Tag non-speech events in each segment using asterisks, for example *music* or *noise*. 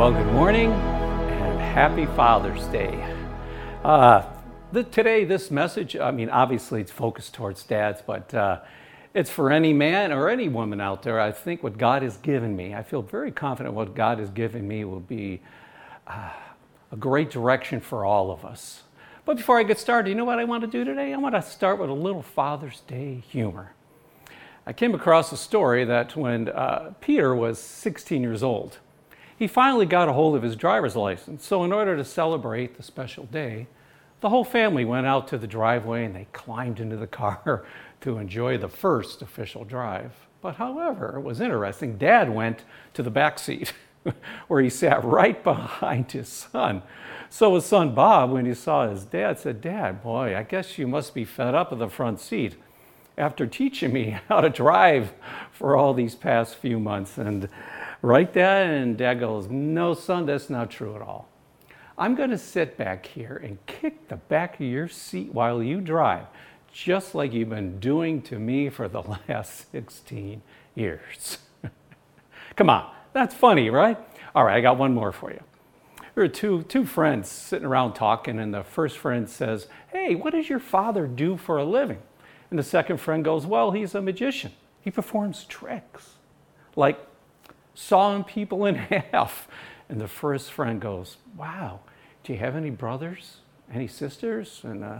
Well, good morning and happy Father's Day. Uh, the, today, this message, I mean, obviously it's focused towards dads, but uh, it's for any man or any woman out there. I think what God has given me, I feel very confident what God has given me will be uh, a great direction for all of us. But before I get started, you know what I want to do today? I want to start with a little Father's Day humor. I came across a story that when uh, Peter was 16 years old, he finally got a hold of his driver's license. So, in order to celebrate the special day, the whole family went out to the driveway and they climbed into the *laughs* car to enjoy the first official drive. But, however, it was interesting. Dad went to the back seat *laughs* where he sat right behind his son. So his son Bob, when he saw his dad, said, Dad, boy, I guess you must be fed up with the front seat after teaching me *laughs* how to drive for all these past few months. And Right, Dad? And Dad goes, No, son, that's not true at all. I'm going to sit back here and kick the back of your seat while you drive, just like you've been doing to me for the *laughs* last 16 years. *laughs* Come on, that's funny, right? All right, I got one more for you. There are two, two friends sitting around talking, and the first friend says, Hey, what does your father do for a living? And the second friend goes, Well, he's a magician. He performs tricks like sawing people in *laughs* half. And the first friend goes, Wow, do you have any brothers, any sisters? And, uh,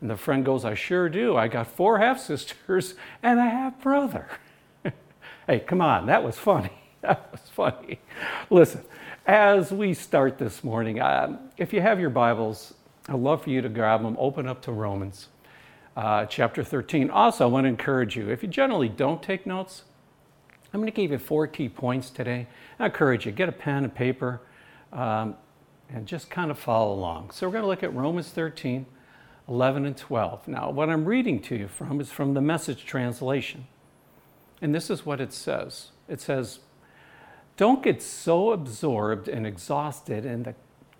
and the friend goes, I sure do. I got four half sisters *laughs* and a half brother. *laughs* hey, come on, that was funny. That was funny. Listen, as we start this morning, uh, if you have your Bibles, I'd love for you to grab them, open up to Romans uh, chapter 13. Also, I want to encourage you if you generally don't take notes, I'm going to give you four key points today. I encourage you, get a pen and paper um, and just kind of follow along. So we're going to look at Romans 13, 11, and 12. Now, what I'm reading to you from is from the message translation. And this is what it says it says, Don't get so absorbed and exhausted in, the,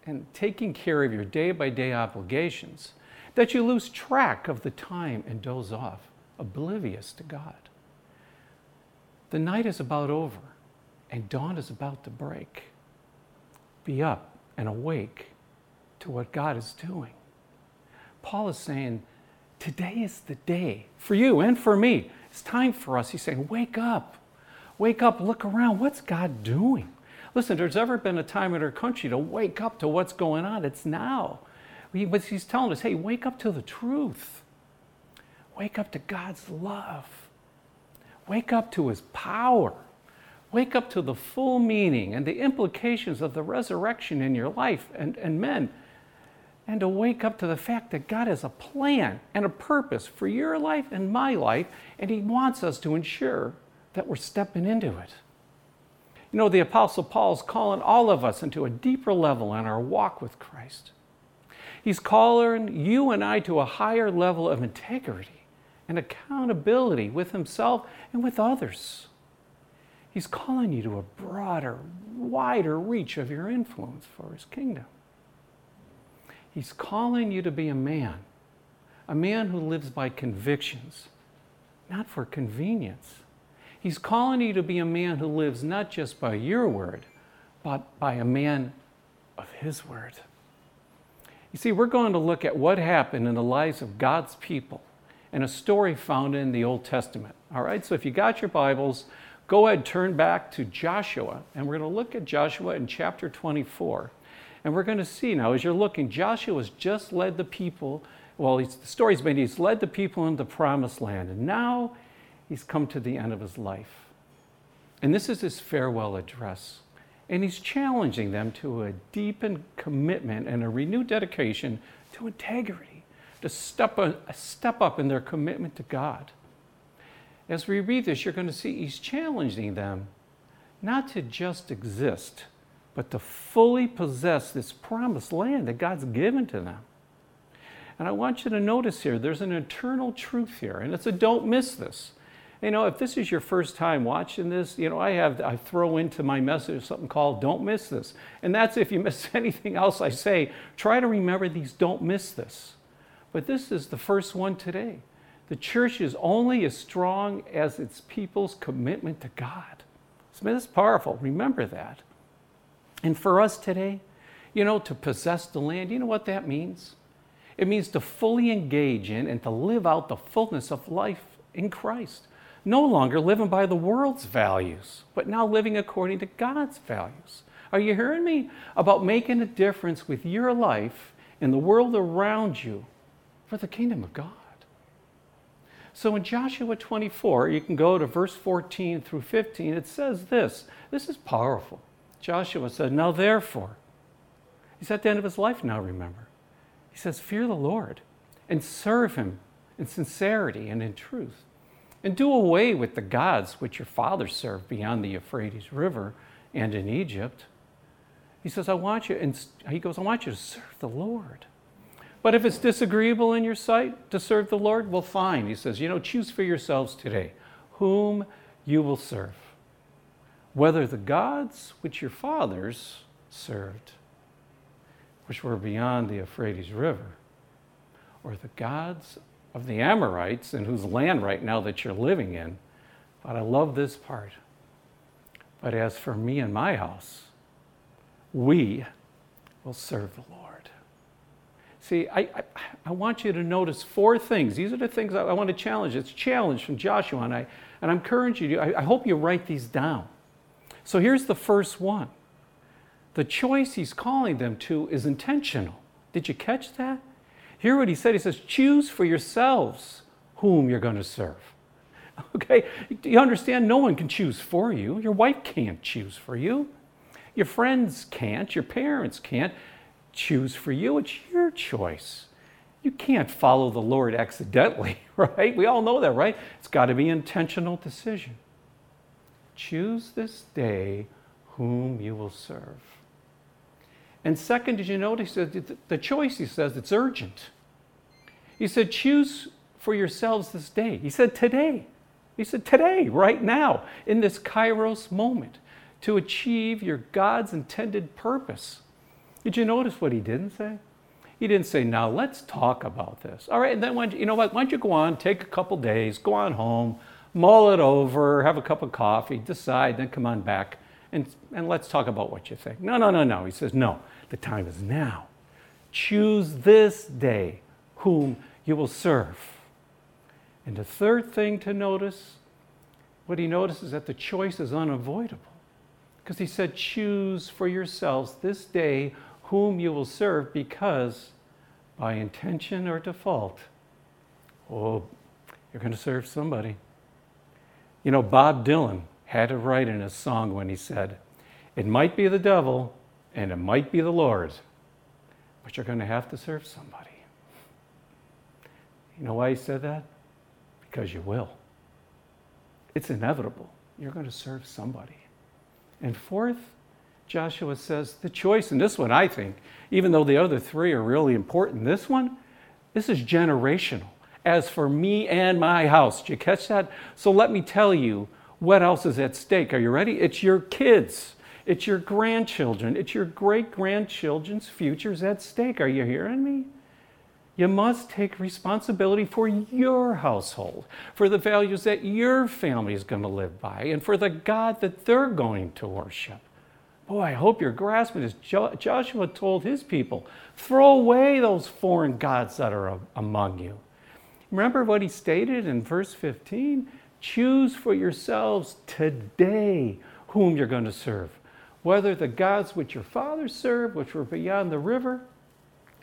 in taking care of your day by day obligations that you lose track of the time and doze off, oblivious to God. The night is about over, and dawn is about to break. Be up and awake to what God is doing. Paul is saying, Today is the day for you and for me. It's time for us. He's saying, Wake up. Wake up. Look around. What's God doing? Listen, there's ever been a time in our country to wake up to what's going on. It's now. But he's telling us, hey, wake up to the truth. Wake up to God's love. Wake up to his power. Wake up to the full meaning and the implications of the resurrection in your life and, and men. And to wake up to the fact that God has a plan and a purpose for your life and my life, and He wants us to ensure that we're stepping into it. You know, the Apostle Paul is calling all of us into a deeper level in our walk with Christ. He's calling you and I to a higher level of integrity and accountability with himself and with others. He's calling you to a broader, wider reach of your influence for his kingdom. He's calling you to be a man, a man who lives by convictions, not for convenience. He's calling you to be a man who lives not just by your word, but by a man of his word. You see, we're going to look at what happened in the lives of God's people and a story found in the Old Testament. All right, so if you got your Bibles, go ahead, turn back to Joshua, and we're going to look at Joshua in chapter 24. And we're going to see now, as you're looking, Joshua has just led the people, well, the story's been he's led the people into the promised land, and now he's come to the end of his life. And this is his farewell address. And he's challenging them to a deepened commitment and a renewed dedication to integrity to step, a, step up in their commitment to God. As we read this, you're going to see he's challenging them not to just exist, but to fully possess this promised land that God's given to them. And I want you to notice here, there's an eternal truth here, and it's a don't miss this. You know, if this is your first time watching this, you know, I have I throw into my message something called "Don't miss this," and that's if you miss *laughs* anything else I say, try to remember these "Don't miss this." But this is the first one today. The church is only as strong as its people's commitment to God. So that's powerful. Remember that. And for us today, you know, to possess the land, you know what that means? It means to fully engage in and to live out the fullness of life in Christ. No longer living by the world's values, but now living according to God's values. Are you hearing me? About making a difference with your life and the world around you for the kingdom of God. So in Joshua 24, you can go to verse 14 through 15, it says this. This is powerful. Joshua said, Now therefore, he's at the end of his life now, remember. He says, Fear the Lord and serve him in sincerity and in truth. And do away with the gods which your fathers served beyond the Euphrates River and in Egypt. He says, I want you, and he goes, I want you to serve the Lord. But if it's disagreeable in your sight to serve the Lord, well, fine. He says, you know, choose for yourselves today whom you will serve. Whether the gods which your fathers served, which were beyond the Euphrates River, or the gods of the Amorites in whose land right now that you're living in. But I love this part. But as for me and my house, we will serve the Lord. See, I, I, I, want you to notice four things. These are the things I, I want to challenge. It's a challenge from Joshua, and I, and I'm encourage you, I, I hope you write these down. So here's the first one. The choice he's calling them to is intentional. Did you catch that? Hear what he said. He says, Choose for yourselves whom you're going to serve. *laughs* Okay? Do you understand? No one can choose for you. Your wife can't choose for you. Your friends can't. Your parents can't choose for you. It's your choice. You can't follow the Lord accidentally, *laughs* right? We all know that, right? It's got to be intentional decision. Choose this day whom you will serve. And second, did you notice that the choice, he says, it's urgent. He said, choose for yourselves this day. He said, today. He said, today, right now, in this kairos moment, to achieve your God's intended purpose. Did you notice what he didn't say? He didn't say, now let's talk about this. All right, and then when, you know what, why don't you go on, take a couple days, go on home, mull it over, have a cup of coffee, decide, then come on back and, and let's talk about what you think. No, no, no, no. He says, no, the time is now. Choose this day whom you will serve. And the third thing to notice, what he notices is that the choice is unavoidable. Because he said, Choose for yourselves this day whom you will serve, because by intention or default, oh, you're going to serve somebody. You know, Bob Dylan had it right in his song when he said, It might be the devil, and it might be the Lord, but you're going to have to serve somebody. You know why he said that? Because you will. It's inevitable. You're going to serve somebody. And fourth, Joshua says the choice in this one, I think, even though the other three are really important, this one, this is generational. As for me and my house, did you catch that? So let me tell you what else is at stake. Are you ready? It's your kids. It's your grandchildren. It's your great grandchildren's futures at stake. Are you hearing me? You must take responsibility for your household, for the values that your family is going to live by, and for the God that they're going to worship. Boy, I hope you're grasping this. Joshua told his people throw away those foreign gods that are among you. Remember what he stated in verse 15? Choose for yourselves today whom you're going to serve whether the gods which your fathers served, which were beyond the river,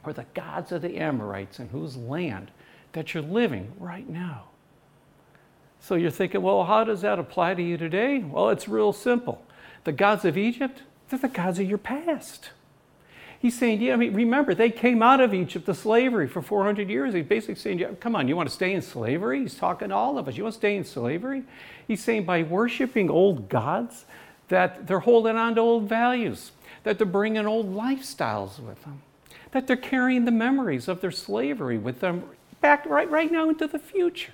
or the gods of the Amorites in whose land that you're living right now. So you're thinking, well, how does that apply to you today? Well, it's real simple. The gods of Egypt, they're the gods of your past. He's saying, yeah, I mean, remember, they came out of Egypt to slavery for 400 years. He's basically saying, yeah, come on, you want to stay in slavery? He's talking to all of us. You want to stay in slavery? He's saying, by worshiping old gods, that they're holding on to old values, that they're bringing old lifestyles with them, that they're carrying the memories of their slavery with them back right, right now into the future.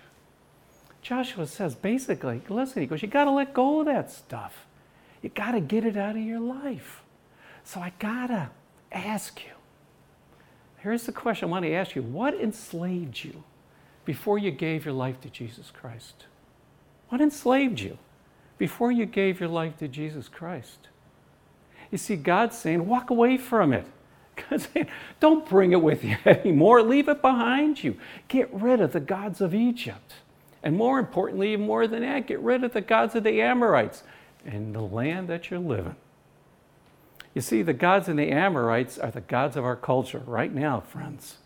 Joshua says basically, listen, he goes, you got to let go of that stuff. You got to get it out of your life. So I got to ask you. Here's the question I want to ask you What enslaved you before you gave your life to Jesus Christ? What enslaved you? before you gave your life to Jesus Christ. You see, God's saying, walk away from it. *laughs* God's saying, don't bring it with you *laughs* anymore. Leave it behind you. Get rid of the gods of Egypt. And more importantly, even more than that, get rid of the gods of the Amorites and the land that you're living. You see, the gods of the Amorites are the gods of our culture right now, friends.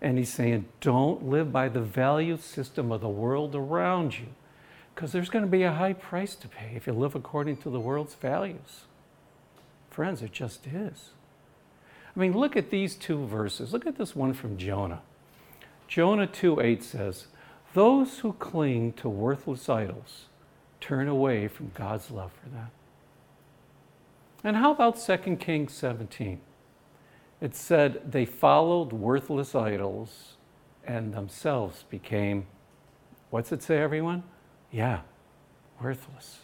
And he's saying, don't live by the value system of the world around you, because there's going to be a high price to pay if you live according to the world's values. Friends, it just is. I mean, look at these two verses. Look at this one from Jonah. Jonah 2 8 says, Those who cling to worthless idols turn away from God's love for them. And how about 2 Kings 17? It said they followed worthless idols and themselves became, what's it say, everyone? Yeah, worthless.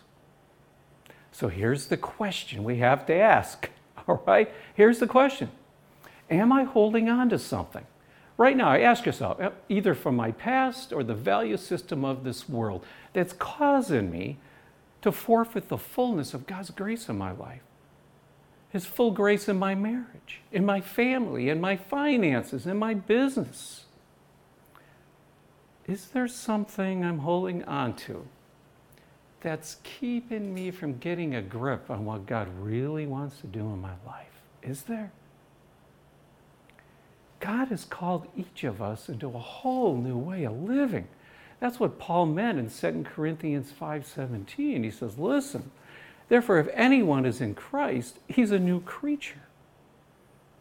So here's the question we have to ask. *laughs* All right? Here's the question Am I holding on to something? Right now, I ask yourself, either from my past or the value system of this world, that's causing me to forfeit the fullness of God's grace in my life. His full grace in my marriage, in my family, in my finances, in my business. Is there something I'm holding on to that's keeping me from getting a grip on what God really wants to do in my life? Is there? God has called each of us into a whole new way of living. That's what Paul meant in 2 Corinthians 5:17. He says, "Listen, therefore if anyone is in Christ, he's a new creature.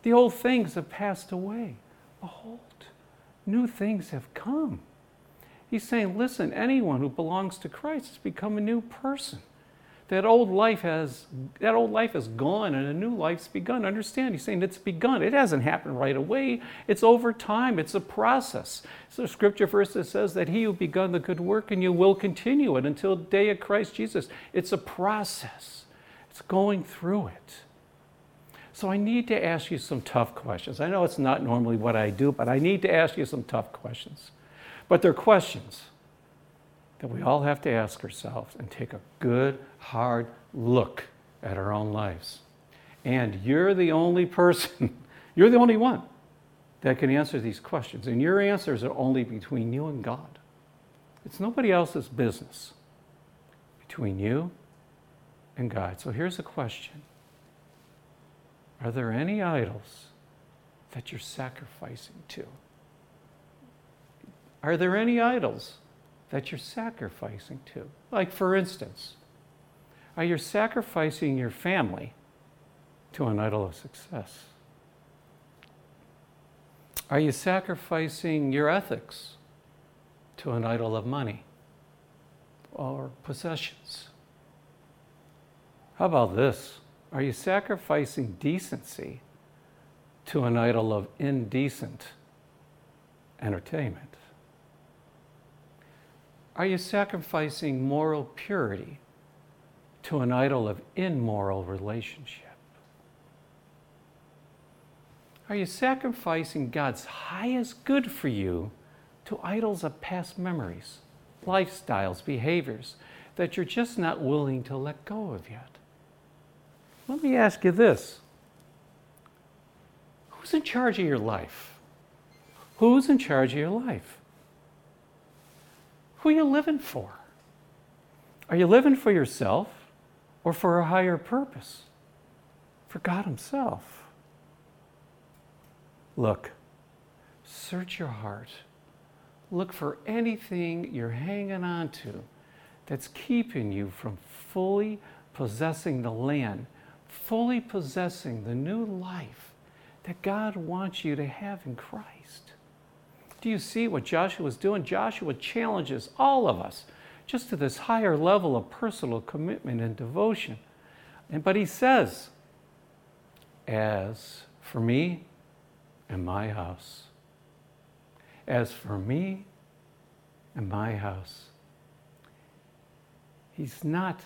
The old things have passed away. Behold, new things have come." He's saying, "Listen, anyone who belongs to Christ has become a new person." That old life has that old life is gone and a new life's begun. Understand he's saying it's begun. It hasn't happened right away. It's over time. It's a process. So scripture verse that says that he who begun the good work and you will continue it until the day of christ jesus. It's a process. It's going through it. So i need to ask you some tough questions. I know it's not normally what i do but i need to ask you some tough questions. But they're questions that we all have to ask ourselves and take a good, hard look at our own lives. And you're the only person, *laughs* you're the only one that can answer these questions. And your answers are only between you and God. It's nobody else's business between you and God. So here's a question Are there any idols that you're sacrificing to? Are there any idols that you're sacrificing to. Like, for instance, are you sacrificing your family to an idol of success? Are you sacrificing your ethics to an idol of money or possessions? How about this? Are you sacrificing decency to an idol of indecent entertainment? Are you sacrificing moral purity to an idol of immoral relationship? Are you sacrificing God's highest good for you to idols of past memories, lifestyles, behaviors that you're just not willing to let go of yet? Let me ask you this Who's in charge of your life? Who's in charge of your life? Who are you living for? Are you living for yourself or for a higher purpose? For God Himself. Look, search your heart. Look for anything you're hanging on to that's keeping you from fully possessing the land, fully possessing the new life that God wants you to have in Christ. Do you see what Joshua is doing? Joshua challenges all of us just to this higher level of personal commitment and devotion. And, but he says, As for me and my house, as for me and my house, he's not,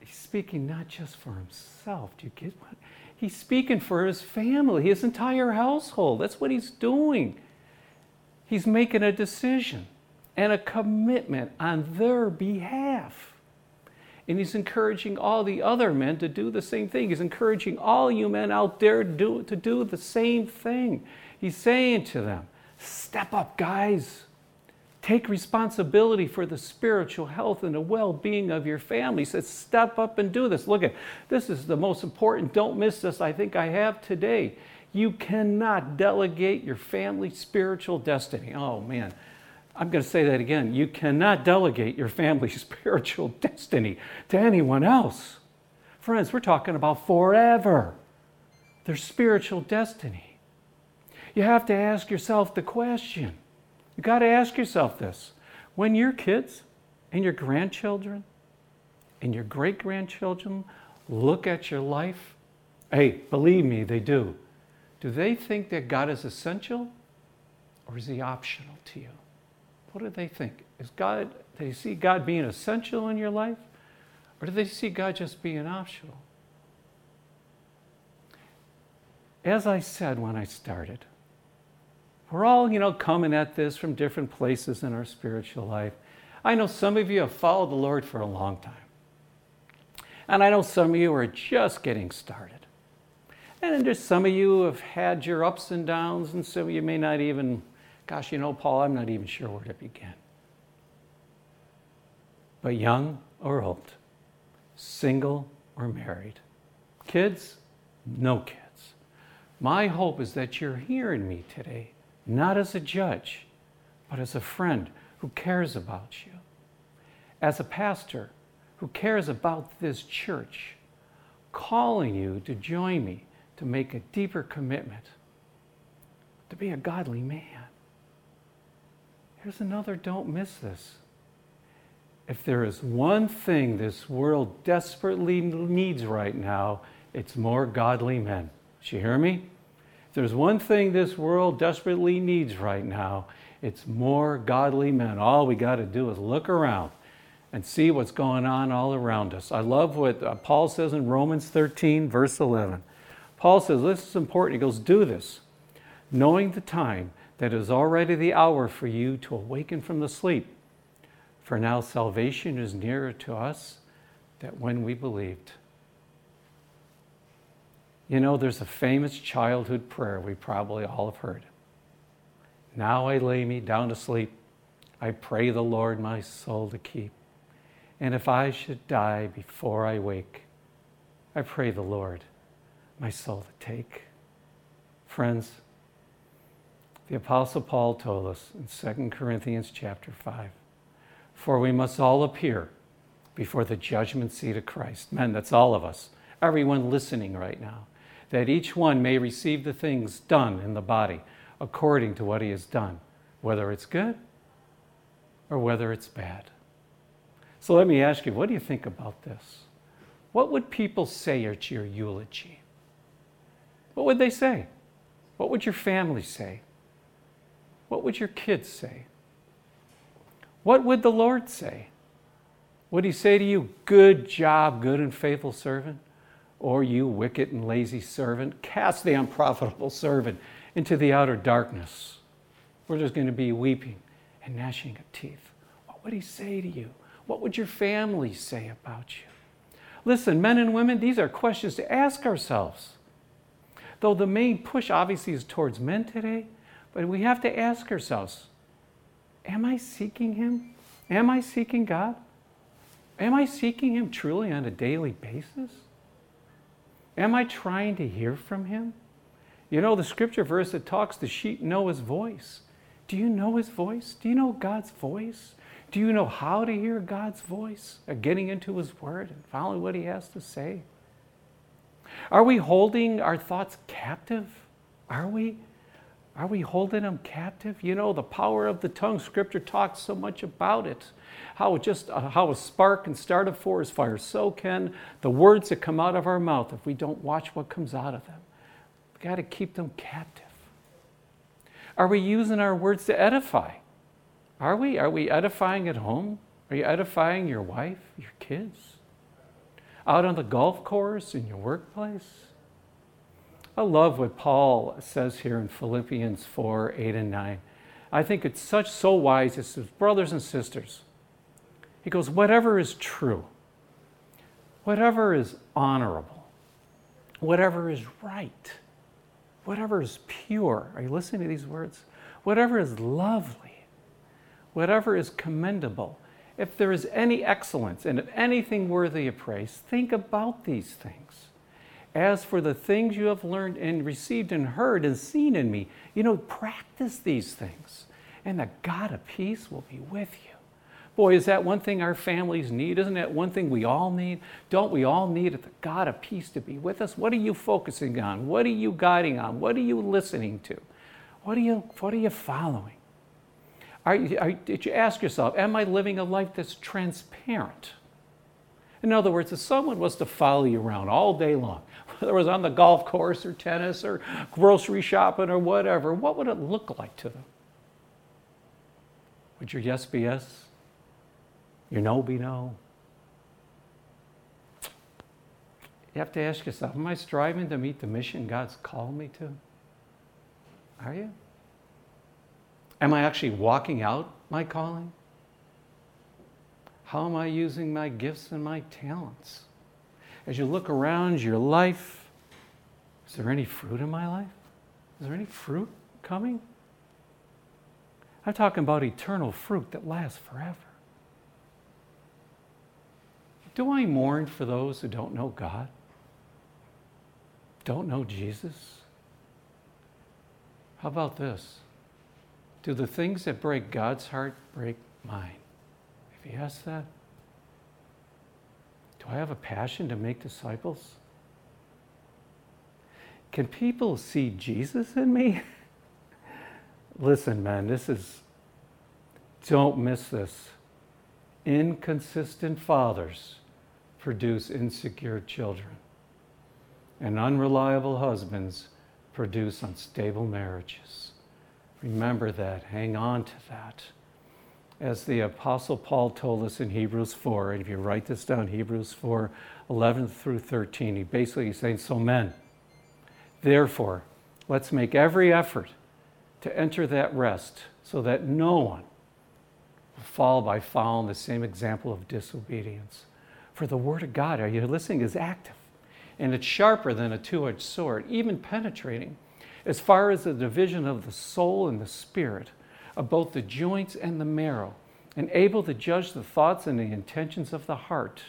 he's speaking not just for himself. Do you get what? He's speaking for his family, his entire household. That's what he's doing. He's making a decision and a commitment on their behalf. And he's encouraging all the other men to do the same thing. He's encouraging all you men out there to do, to do the same thing. He's saying to them, Step up, guys. Take responsibility for the spiritual health and the well being of your family. He says, Step up and do this. Look at this is the most important. Don't miss this, I think I have today. You cannot delegate your family's spiritual destiny. Oh, man. I'm going to say that again. You cannot delegate your family's *laughs* spiritual destiny to anyone else. Friends, we're talking about forever. Their spiritual destiny. You have to ask yourself the question. You got to ask yourself this. When your kids and your grandchildren and your great grandchildren look at your life, hey, believe me, they do. Do they think that God is essential or is he optional to you? What do they think? Is God, do they see God being essential in your life? Or do they see God just being optional? As I said when I started, we're all, you know, coming at this from different places in our spiritual life. I know some of you have followed the Lord for a long time. And I know some of you are just getting started. And then there's some of you have had your ups and downs, and some of you may not even Gosh, you know, Paul, I'm not even sure where to begin. But young or old, single or married, kids, no kids. My hope is that you're hearing me today, not as a judge, but as a friend who cares about you, as a pastor who cares about this church, calling you to join me to make a deeper commitment to be a godly man. Here's another don't miss this. If there is one thing this world desperately needs right now, it's more godly men. Did you hear me? If there's one thing this world desperately needs right now, it's more godly men. All we got to do is look around and see what's going on all around us. I love what uh, Paul says in Romans 13, verse 11. Paul says, This is important. He goes, Do this, knowing the time that is already the hour for you to awaken from the sleep. For now salvation is nearer to us than when we believed. You know, there's a famous childhood prayer we probably all have heard. Now I lay me down to sleep. I pray the Lord my soul to keep. And if I should die before I wake, I pray the Lord my soul to take. Friends, the Apostle Paul told us in 2 Corinthians chapter 5 For we must all appear before the judgment seat of Christ. Men, that's all of us, everyone listening right now, that each one may receive the things done in the body according to what he has done, whether it's good or whether it's bad. So let me ask you, what do you think about this? What would people say at your eulogy? What would they say? What would your family say? what would your kids say? What would the Lord say? Would he say to you, Good job, good and faithful servant? Or you wicked and lazy servant, cast the unprofitable servant into the outer darkness, where there's going to be weeping and gnashing of teeth. What would he say to you? What would your family say about you? Listen, men and women, these are questions to ask ourselves. Though the main push obviously is towards men today, but we have to ask ourselves Am I seeking Him? Am I seeking God? Am I seeking Him truly on a daily basis? Am I trying to hear from Him? You know, the scripture verse that talks, the sheep know His voice. Do you know His voice? Do you know God's voice? Do you know how to hear God's voice? Getting into His Word and following what He has to say? Are we holding our thoughts captive? Are we? Are we holding them captive? You know, the power of the tongue, Scripture talks so much about it. How just uh, how a spark can start a forest fire, so can the words that come out of our mouth if we don't watch what comes out of them. We've got to keep them captive. Are we using our words to edify? Are we? Are we edifying at home? Are you edifying your wife, your kids? Out on the golf course, in your workplace? I love what Paul says here in Philippians 4 8 and 9. I think it's such so wise. It says, brothers and sisters, he goes, whatever is true, whatever is honorable, whatever is right, whatever is pure. Are you listening to these words? Whatever is lovely, whatever is commendable, if there is any excellence and if anything worthy of praise, think about these things. As for the things you have learned and received and heard and seen in me, you know, practice these things, and the God of peace will be with you. Boy, is that one thing our families need? Isn't that one thing we all need? Don't we all need the God of peace to be with us? What are you focusing on? What are you guiding on? What are you listening to? What are you, what are you following? Are, are, did you ask yourself, am I living a life that's transparent? In other words, if someone was to follow you around all day long, *laughs* whether it was on the golf course or tennis or grocery shopping or whatever, what would it look like to them? Would your yes be yes? Your no be no? You have to ask yourself, am I striving to meet the mission God's called me to? Are you? Am I actually walking out my calling? How am I using my gifts and my talents? As you look around your life, is there any fruit in my life? Is there any fruit coming? I'm talking about eternal fruit that lasts forever. Do I mourn for those who don't know God? Don't know Jesus? How about this? Do the things that break God's heart break mine? If he asks that, do I have a passion to make disciples? Can people see Jesus in me? *laughs* Listen, man, this is, don't miss this. Inconsistent fathers produce insecure children, and unreliable husbands produce unstable marriages. Remember that. Hang on to that. As the Apostle Paul told us in Hebrews 4, and if you write this down, Hebrews 4 11 through 13, he basically is saying, So, men, therefore, let's make every effort to enter that rest so that no one will fall by following the same example of disobedience. For the Word of God, are you listening, is active and it's sharper than a two edged sword, even penetrating as far as the division of the soul and the spirit, of both the joints and the marrow, and able to judge the thoughts and the intentions of the heart.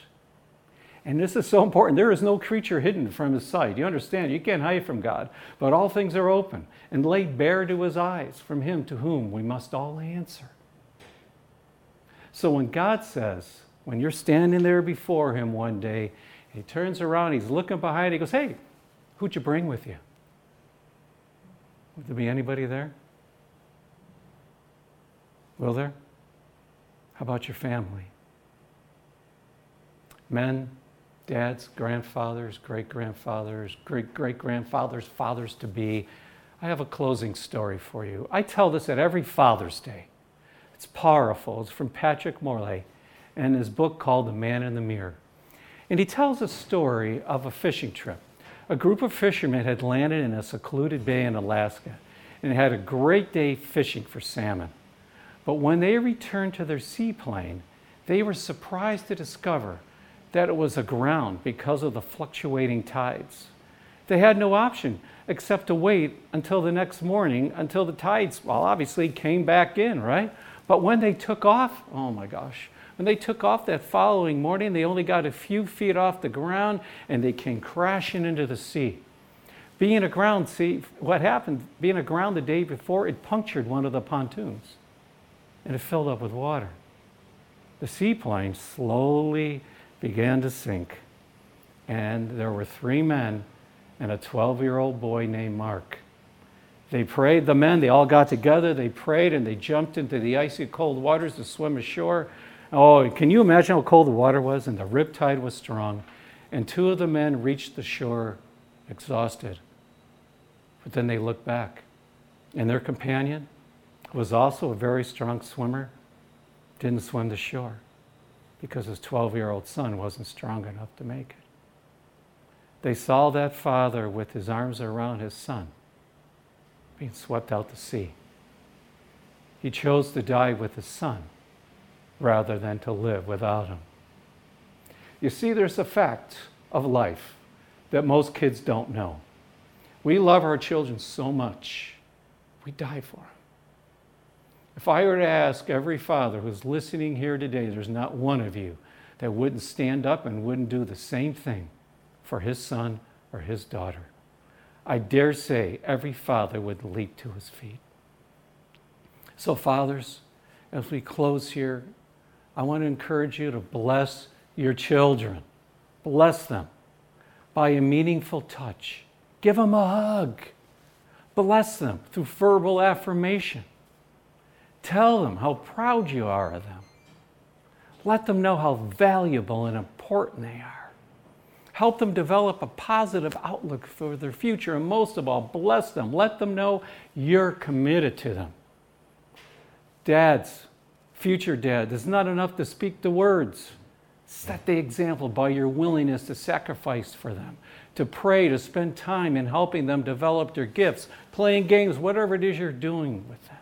And this is so important. There is no creature hidden from his sight. You understand? You can't hide from God. But all things are open and laid bare to his eyes from him to whom we must all answer. So when God says, when you're standing there before him one day, he turns around, he's looking behind, he goes, Hey, who'd you bring with you? Would there be anybody there? Will there? How about your family? Men, dads, grandfathers, great grandfathers, great great grandfathers, fathers to be. I have a closing story for you. I tell this at every Father's Day. It's powerful. It's from Patrick Morley and his book called The Man in the Mirror. And he tells a story of a fishing trip a group of fishermen had landed in a secluded bay in Alaska and had a great day fishing for salmon. But when they returned to their seaplane, they were surprised to discover that it was aground because of the fluctuating tides. They had no option except to wait until the next morning until the tides, well, obviously came back in, right? But when they took off, oh my gosh, when they took off that following morning, they only got a few feet off the ground and they came crashing into the sea. Being aground, see, what happened, being aground the day before, it punctured one of the pontoons and it filled up with water. The seaplane slowly began to sink, and there were three men and a 12 year old boy named Mark. They prayed, the men, they all got together, they prayed, and they jumped into the icy cold waters to swim ashore. Oh, can you imagine how cold the water was? And the rip tide was strong. And two of the men reached the shore exhausted. But then they looked back. And their companion who was also a very strong swimmer, didn't swim the shore because his 12 year old son wasn't strong enough to make it. They saw that father with his arms around his son being swept out to sea. He chose to die with his son rather than to live without him. You see, there's a fact of life that most kids don't know. We love our children so much, we die for them. If I were to ask every father who's listening here today, there's not one of you that wouldn't stand up and wouldn't do the same thing for his son or his daughter. I dare say every father would leap to his feet. So, fathers, as we close here, I want to encourage you to bless your children. Bless them by a meaningful touch. Give them a hug. Bless them through verbal affirmation. Tell them how proud you are of them. Let them know how valuable and important they are. Help them develop a positive outlook for their future, and most of all, bless them. Let them know you're committed to them. Dads, future dad, it's not enough to speak the words. Set the example by your willingness to sacrifice for them, to pray, to spend time in helping them develop their gifts, playing games, whatever it is you're doing with them.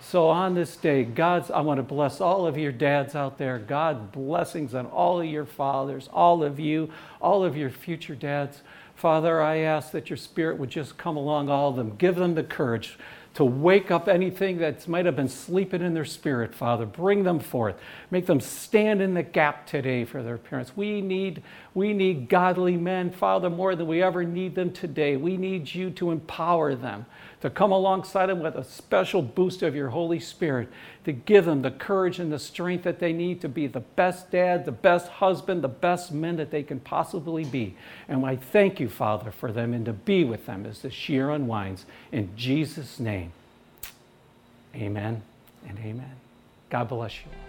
So on this day, God's, I want to bless all of your dads out there. God blessings on all of your fathers, all of you, all of your future dads. Father, I ask that your spirit would just come along all of them. Give them the courage to wake up anything that might have been sleeping in their spirit, Father. Bring them forth. Make them stand in the gap today for their parents. We need, we need godly men, Father, more than we ever need them today. We need you to empower them, to come alongside them with a special boost of your Holy Spirit, to give them the courage and the strength that they need to be the best dad, the best husband, the best men that they can possibly be. And I thank you, Father, for them and to be with them as this year unwinds. In Jesus' name, amen and amen. God bless you.